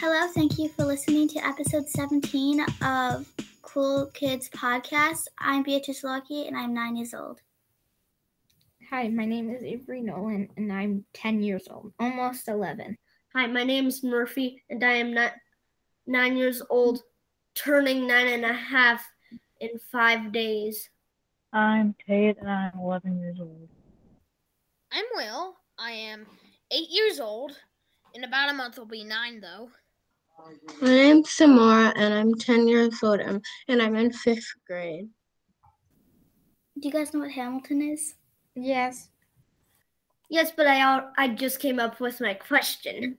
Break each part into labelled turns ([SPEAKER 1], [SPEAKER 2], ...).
[SPEAKER 1] Hello, thank you for listening to episode 17 of Cool Kids Podcast. I'm Beatrice Lucky and I'm nine years old.
[SPEAKER 2] Hi, my name is Avery Nolan and I'm 10 years old, almost 11.
[SPEAKER 3] Hi, my name is Murphy and I am not nine years old, turning nine and a half in five days.
[SPEAKER 4] I'm Tate and I'm 11 years old.
[SPEAKER 5] I'm Will. I am eight years old. In about a month, I'll be nine, though.
[SPEAKER 6] My name's Samara, and I'm 10 years old, and and I'm in fifth grade.
[SPEAKER 1] Do you guys know what Hamilton is?
[SPEAKER 2] Yes.
[SPEAKER 3] Yes, but I al- I just came up with my question.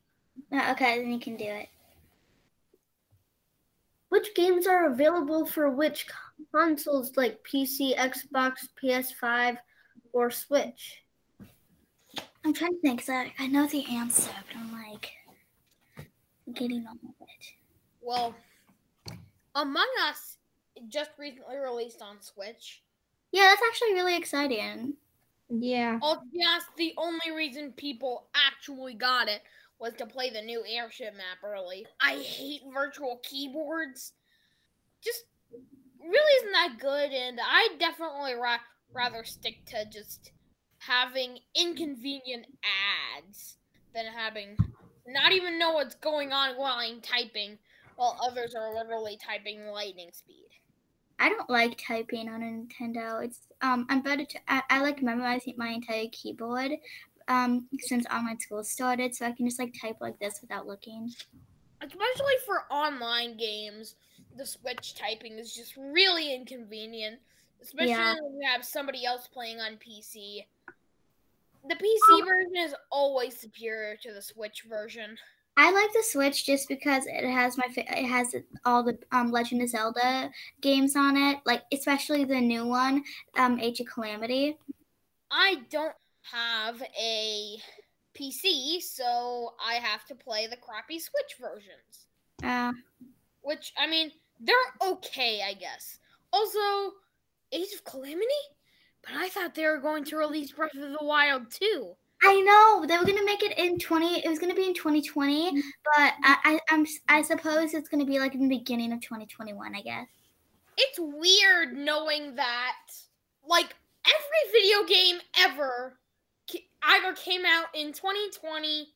[SPEAKER 1] Uh, okay, then you can do it.
[SPEAKER 3] Which games are available for which consoles like PC, Xbox, PS5, or Switch?
[SPEAKER 1] I'm trying to think, 'cause I, I know the answer, but I'm like getting on with it.
[SPEAKER 5] Well, Among Us just recently released on Switch.
[SPEAKER 1] Yeah, that's actually really exciting.
[SPEAKER 2] Yeah.
[SPEAKER 5] Oh, yes, the only reason people actually got it was to play the new airship map early. I hate virtual keyboards. Just really isn't that good, and I definitely ra- rather stick to just having inconvenient ads than having not even know what's going on while I'm typing, while others are literally typing lightning speed.
[SPEAKER 1] I don't like typing on a Nintendo. It's um I'm better to I, I like memorizing my entire keyboard um since online school started, so I can just like type like this without looking.
[SPEAKER 5] especially for online games, the Switch typing is just really inconvenient. Especially
[SPEAKER 1] Yeah.
[SPEAKER 5] when you have somebody else playing on PC. The PC version is always superior to the Switch version.
[SPEAKER 1] I like the Switch just because it has my fa- it has all the um Legend of Zelda games on it, like especially the new one, um Age of Calamity.
[SPEAKER 5] I don't have a PC, so I have to play the crappy Switch versions.
[SPEAKER 1] Uh,
[SPEAKER 5] Which, I mean, they're okay, I guess. Also, Age of Calamity? But I thought they were going to release Breath of the Wild too.
[SPEAKER 1] I know they were gonna make it in twenty. It was gonna be in twenty twenty, mm-hmm. but I, I I'm I suppose it's gonna be like in the beginning of twenty twenty one. I guess.
[SPEAKER 5] It's weird knowing that, like, every video game ever either came out in 2020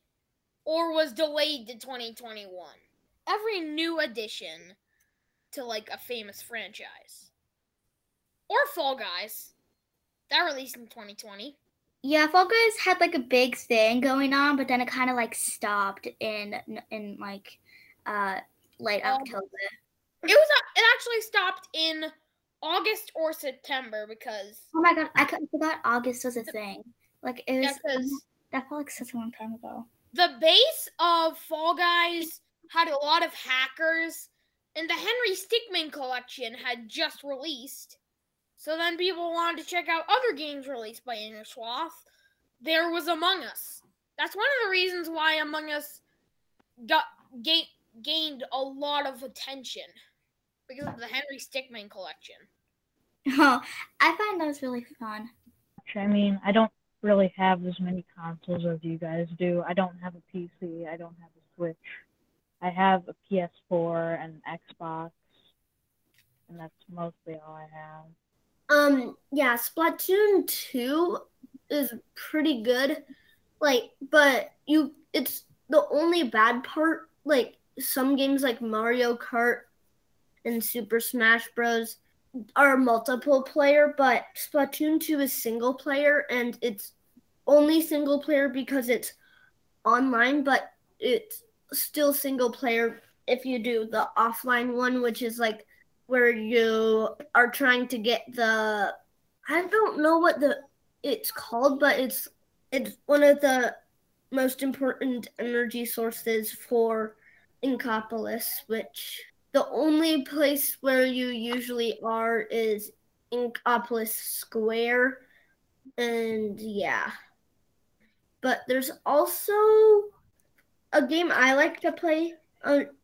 [SPEAKER 5] or was delayed to 2021. Every new addition to, like, a famous franchise. Or Fall Guys. That released in 2020.
[SPEAKER 1] Yeah, Fall Guys had like a big thing going on, but then it kind of like stopped in in like uh late
[SPEAKER 5] Oh.
[SPEAKER 1] October.
[SPEAKER 5] It was uh, it actually stopped in August or September because
[SPEAKER 1] Oh my god, I forgot August was a thing. Like it was
[SPEAKER 5] yeah, 'cause
[SPEAKER 1] that felt like such a long time ago.
[SPEAKER 5] the base of Fall Guys had a lot of hackers, and the Henry Stickmin collection had just released. So then people wanted to check out other games released by Innersloth. There was Among Us. That's one of the reasons why Among Us got ga- gained a lot of attention because of the Henry Stickmin collection.
[SPEAKER 1] Oh, I find those really fun.
[SPEAKER 4] I mean, I don't really have as many consoles as you guys do. I don't have a PC. I don't have a Switch. I have a PS4 and Xbox, and that's mostly all I have.
[SPEAKER 3] Um, yeah, Splatoon 2 is pretty good. Like, but you it's the only bad part, like some games like Mario Kart and Super Smash Bros are multiple player, but Splatoon 2 is single player and it's only single player because it's online, but it's still single player if you do the offline one, which is like where you are trying to get the I don't know what the it's called, but it's it's one of the most important energy sources for Inkopolis, which the only place where you usually are is Inkopolis Square. And yeah. But there's also a game I like to play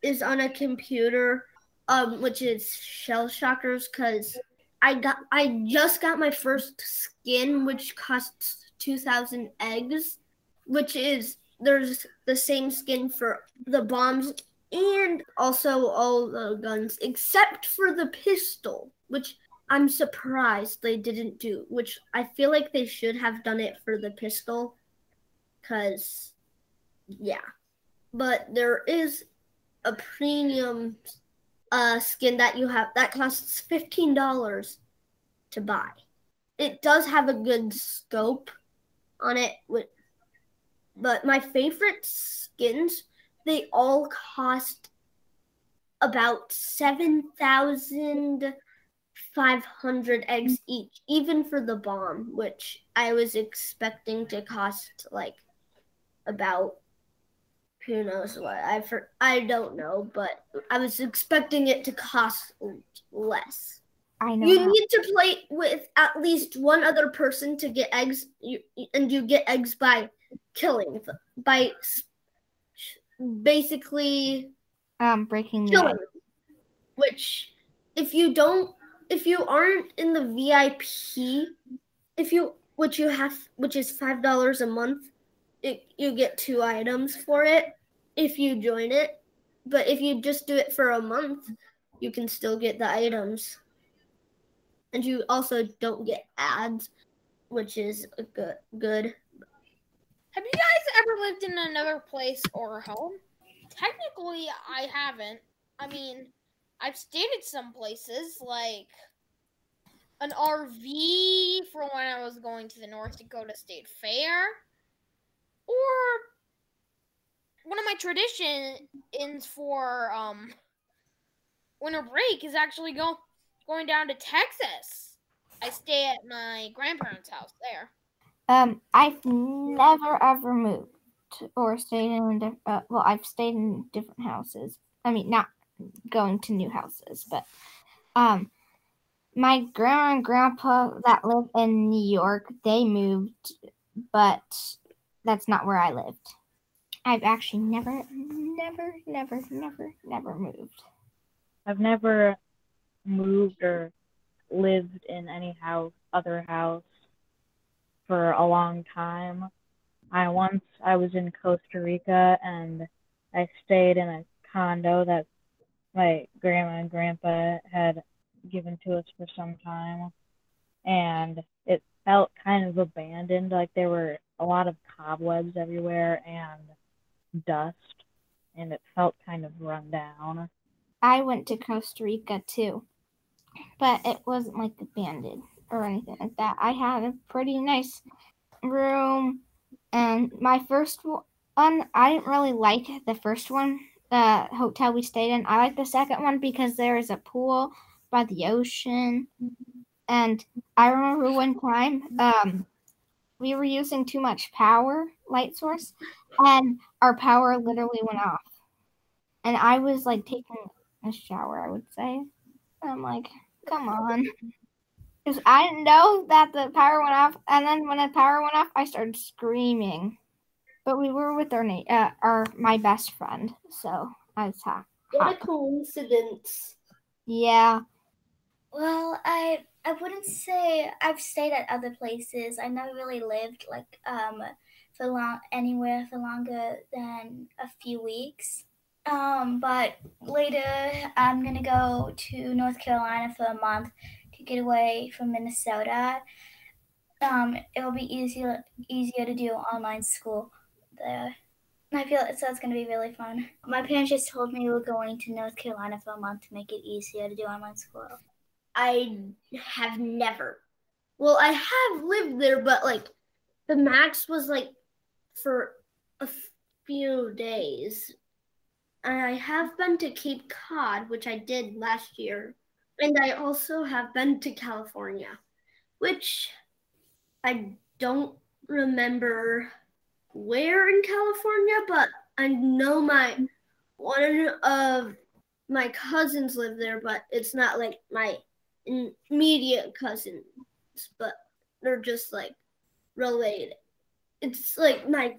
[SPEAKER 3] is on a computer um, which is Shell Shockers, because I got I just got my first skin, which costs two thousand eggs, which is there's the same skin for the bombs and also all the guns except for the pistol, which I'm surprised they didn't do, which I feel like they should have done it for the pistol. Cause yeah. But there is a premium uh skin that you have that costs fifteen dollars to buy. It does have a good scope on it with but my favorite skins they all cost about 7,500 eggs each, even for the bomb, which I was expecting to cost like about who knows what. I for, I don't know, but I was expecting it to cost less.
[SPEAKER 2] I know.
[SPEAKER 3] You
[SPEAKER 2] how-
[SPEAKER 3] need to play with at least one other person to get eggs, you, and you get eggs by killing, by basically
[SPEAKER 2] um breaking
[SPEAKER 3] killing. Which, if you don't, if you aren't in the VIP, if you which you have, which is five dollars a month, it, you get two items for it if you join it. But if you just do it for a month, you can still get the items. And you also don't get ads, which is good good.
[SPEAKER 5] Have you guys ever lived in another place or home? Technically, I haven't. I mean, I've stayed at some places like an RV for when I was going to the North Dakota State Fair, or one of my traditions for um winter break is actually go going down to Texas. I stay at my grandparents' house there.
[SPEAKER 2] Um, I've never ever moved or stayed in. a diff- Uh, well, I've stayed in different houses. I mean, not going to new houses, but um, my grandma and grandpa that live in New York, they moved, but that's not where I lived. I've actually never, never, never, never, never moved.
[SPEAKER 4] I've never moved or lived in any house, other house for a long time. I once I was in Costa Rica and I stayed in a condo that my grandma and grandpa had given to us for some time, and it felt kind of abandoned. Like there were a lot of cobwebs everywhere and dust, and it felt kind of run down.
[SPEAKER 2] I went to Costa Rica too, but it wasn't like abandoned or anything like that. I had a pretty nice room, and my first one, I didn't really like the first one, the hotel we stayed in. I like the second one because there is a pool by the ocean, and I remember one time, um, we were using too much power, light source, and our power literally went off. And I was like taking a shower, I would say. I'm like, come on. Because I didn't know that the power went off. And then when the power went off, I started screaming. But we were with our, na- uh, our my best friend. So I was happy.
[SPEAKER 3] What a coincidence!
[SPEAKER 2] Yeah.
[SPEAKER 1] Well, I I wouldn't say I've stayed at other places. I never really lived like um for long anywhere for longer than a few weeks. Um, but later I'm gonna go to North Carolina for a month to get away from Minnesota. Um, it'll be easier easier to do online school there. I feel so it's gonna be really fun. My parents just told me we're going to North Carolina for a month to make it easier to do online school.
[SPEAKER 3] I have never. Well, I have lived there, but like the max was like for a few days. And I have been to Cape Cod, which I did last year. And I also have been to California, which I don't remember where in California, but I know my one of my cousins live there, but it's not like my immediate cousins, but they're just like related. It's like my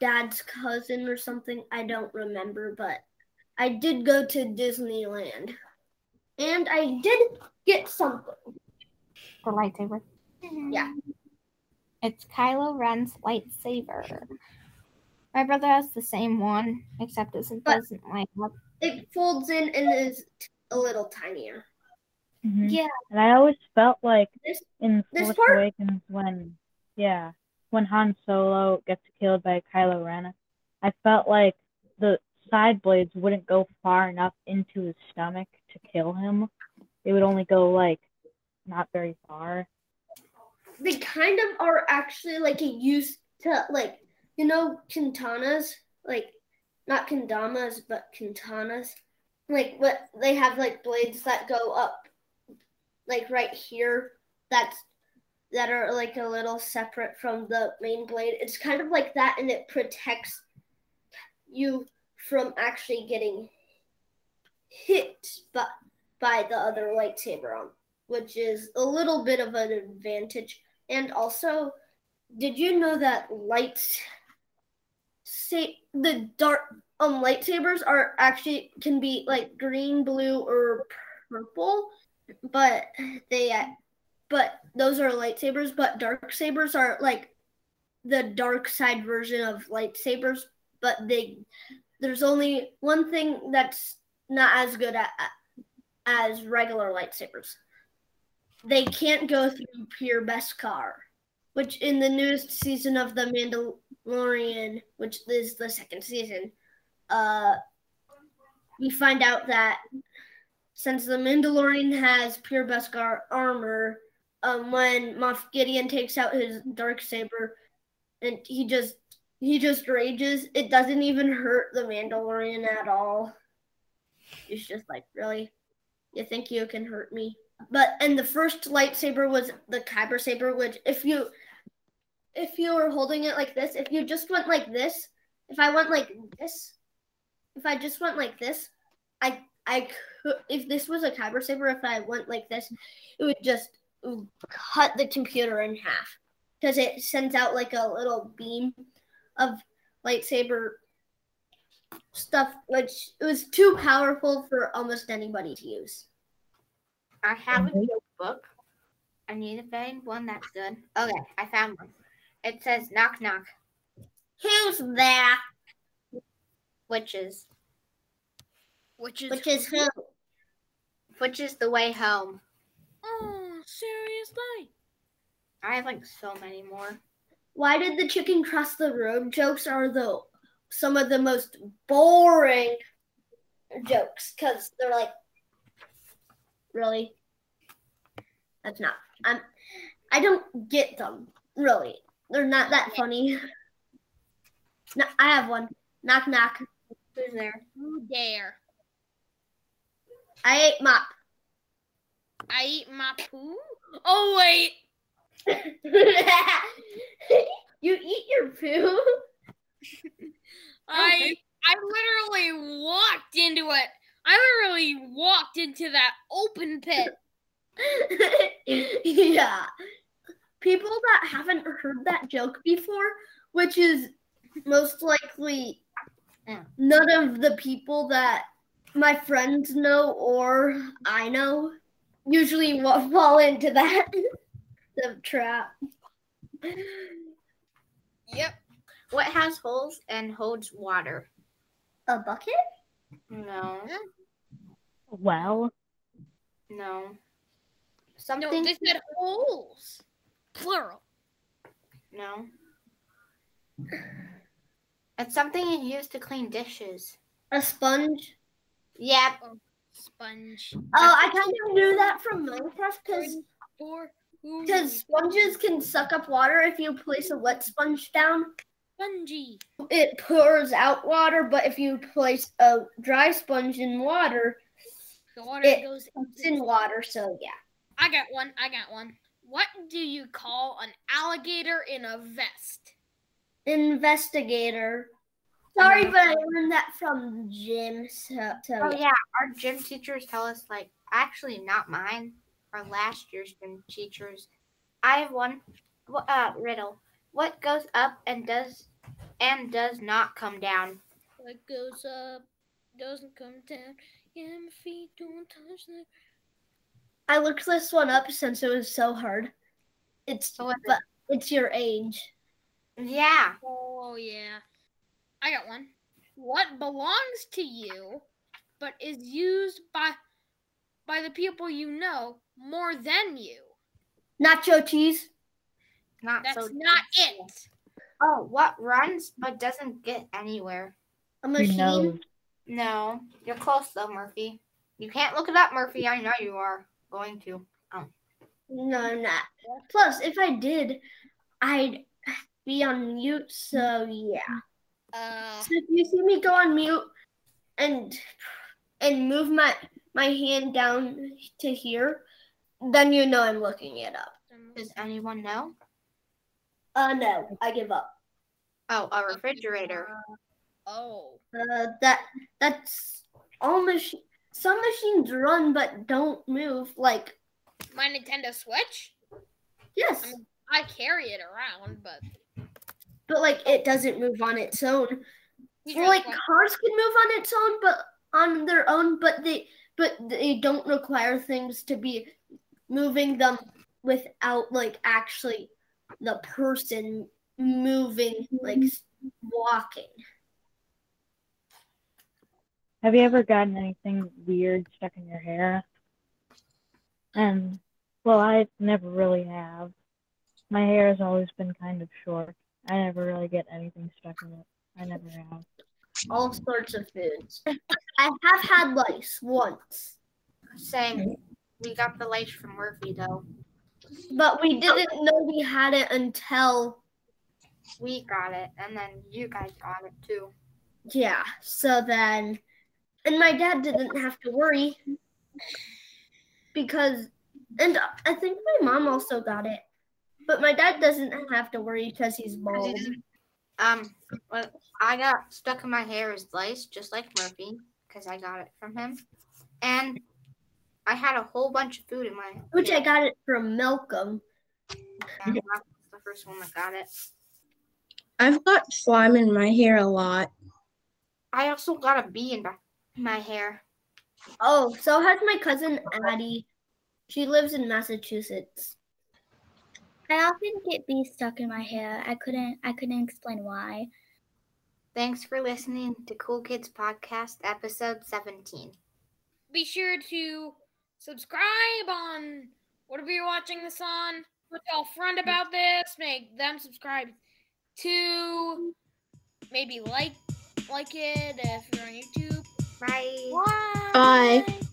[SPEAKER 3] dad's cousin or something. I don't remember, but I did go to Disneyland. And I did get something.
[SPEAKER 2] The lightsaber.
[SPEAKER 3] Yeah.
[SPEAKER 2] It's Kylo Ren's lightsaber. My brother has the same one, except it doesn't light up.
[SPEAKER 3] It folds in and is a little tinier.
[SPEAKER 4] Mhm.
[SPEAKER 1] Yeah.
[SPEAKER 4] And I always felt like
[SPEAKER 3] This-
[SPEAKER 4] in Force
[SPEAKER 3] part-
[SPEAKER 4] Awakens when, yeah, when Han Solo gets killed by Kylo Ren, I felt like the side blades wouldn't go far enough into his stomach to kill him. They would only go like not very far.
[SPEAKER 3] They kind of are actually like a used to like you know kintanas like not kendamas but kintanas like what they have like blades that go up like right here that's that are like a little separate from the main blade. It's kind of like that and it protects you from actually getting hit by, by the other lightsaber on which is a little bit of an advantage. And also did you know that lights say the dark um lightsabers are actually can be like green blue or purple but they but those are lightsabers but dark sabers are like the dark side version of lightsabers but they there's only one thing that's not as good at as regular lightsabers. They can't go through pure beskar which in the newest season of the mandalorian which is the second season uh we find out that since the mandalorian has pure beskar armor um when moff gideon takes out his dark saber and he just he just rages it doesn't even hurt the mandalorian at all. He's just like really? You think you can hurt me? But and the first lightsaber was the kyber saber which if you if you were holding it like this if you just went like this if i went like this if i just went like this i i could if this was a kyber saber if i went like this it would just cut the computer in half because it sends out like a little beam of lightsaber stuff which it was too powerful for almost anybody to use
[SPEAKER 2] I have a joke book. I need to find one that's good. Okay, I found one. It says knock knock,
[SPEAKER 3] who's there?
[SPEAKER 2] which is
[SPEAKER 5] Which is
[SPEAKER 3] which is who
[SPEAKER 2] which is the way home.
[SPEAKER 5] Ah, oh, seriously?
[SPEAKER 2] I have like so many more.
[SPEAKER 3] why did the chicken cross the road jokes are the some of the most boring jokes because they're like really that's not i'm i don't get them really they're not that funny no, i have one knock knock
[SPEAKER 2] Who's there?
[SPEAKER 5] Who dare?
[SPEAKER 3] I ate mop
[SPEAKER 5] I eat my poo? Oh, wait.
[SPEAKER 3] you eat your poo
[SPEAKER 5] I I literally walked into it. I literally walked into that open pit.
[SPEAKER 3] yeah. People that haven't heard that joke before, which is most likely none of the people that my friends know or I know, usually wa- fall into that the trap.
[SPEAKER 5] Yep.
[SPEAKER 2] What has holes and holds water?
[SPEAKER 3] A bucket?
[SPEAKER 2] No,
[SPEAKER 4] Well,
[SPEAKER 2] no.
[SPEAKER 5] No,
[SPEAKER 2] Something.
[SPEAKER 5] they said holes. Plural.
[SPEAKER 2] no. It's something you use to clean dishes.
[SPEAKER 3] A sponge?
[SPEAKER 2] Yep.
[SPEAKER 5] Oh, sponge.
[SPEAKER 3] Oh, I kind of knew that from Minecraft because because sponges can suck up water if you place a wet sponge down.
[SPEAKER 5] Spongy.
[SPEAKER 3] it pours out water, but if you place a dry sponge in water,
[SPEAKER 5] The water
[SPEAKER 3] It-
[SPEAKER 5] goes
[SPEAKER 3] in water. So yeah,
[SPEAKER 5] I got one. I got one. What do you call an alligator in a vest?
[SPEAKER 3] investigator. Sorry, but I learned that from gym. So, so
[SPEAKER 2] Oh
[SPEAKER 3] yeah.
[SPEAKER 2] yeah, our gym teachers tell us like actually not mine, our last year's gym teachers. I have one Wh- uh riddle. What goes up and does and does not come down?
[SPEAKER 5] What goes up doesn't come down. Yeah, my feet don't touch the.
[SPEAKER 3] I looked this one up since it was so hard. It's
[SPEAKER 2] what is
[SPEAKER 3] but it's your age.
[SPEAKER 2] Yeah.
[SPEAKER 5] Oh yeah. I got one. What belongs to you, but is used by by the people you know more than you?
[SPEAKER 3] Nacho cheese.
[SPEAKER 2] Not
[SPEAKER 5] That's
[SPEAKER 2] so
[SPEAKER 5] not
[SPEAKER 2] deep.
[SPEAKER 5] it.
[SPEAKER 2] Oh, what runs but doesn't get anywhere?
[SPEAKER 3] A
[SPEAKER 4] Who
[SPEAKER 3] machine.
[SPEAKER 4] knows?
[SPEAKER 2] No, you're close though, Murphy. You can't look it up, Murphy. I know you are going to. Oh.
[SPEAKER 3] No, I'm not. Plus, if I did, I'd be on mute. So yeah.
[SPEAKER 5] Uh,
[SPEAKER 3] So if you see me go on mute and and move my my hand down to here, then you know I'm looking it up.
[SPEAKER 2] Does anyone know?
[SPEAKER 3] Uh, no, I give up.
[SPEAKER 2] Oh, a refrigerator.
[SPEAKER 5] oh.
[SPEAKER 3] Uh, that that's all machine. Some machines run but don't move. Like
[SPEAKER 5] My Nintendo Switch?
[SPEAKER 3] yes,
[SPEAKER 5] I mean- I carry it around, but
[SPEAKER 3] but like it doesn't move on its own.
[SPEAKER 5] you
[SPEAKER 3] Well,
[SPEAKER 5] just
[SPEAKER 3] like cars can move on its own, but on their own, but they but they don't require things to be moving them without like actually the person moving, like walking.
[SPEAKER 4] Have you ever gotten anything weird stuck in your hair? And well, I never really have. My hair has always been kind of short. I never really get anything stuck in it. I never have.
[SPEAKER 3] All sorts of foods. I have had lice once,
[SPEAKER 2] Same. We got the lice from Murphy though.
[SPEAKER 3] but we didn't know we had it until
[SPEAKER 2] We got it, and then you guys got it too.
[SPEAKER 3] yeah. So then, and my dad didn't have to worry because, and I think my mom also got it, but my dad doesn't have to worry because he's bald.
[SPEAKER 2] Um, what I got stuck in my hair is lice, just like Murphy, because I got it from him. And I had a whole bunch of food in my
[SPEAKER 3] Which I got it from Malcolm.
[SPEAKER 2] Yeah, the first one that got it.
[SPEAKER 6] I've got slime in my hair a lot.
[SPEAKER 2] I also got a bee in my- my hair.
[SPEAKER 3] Oh, so has my cousin Addie. She lives in Massachusetts.
[SPEAKER 1] I often get bees stuck in my hair. I couldn't I couldn't explain why.
[SPEAKER 2] Thanks for listening to Cool Kids Podcast, episode 17.
[SPEAKER 5] be sure to subscribe on whatever you're watching this on. Tell a friend about this. Make them subscribe to. Maybe like like it if you're on YouTube.
[SPEAKER 2] Bye.
[SPEAKER 5] Bye.
[SPEAKER 6] Bye.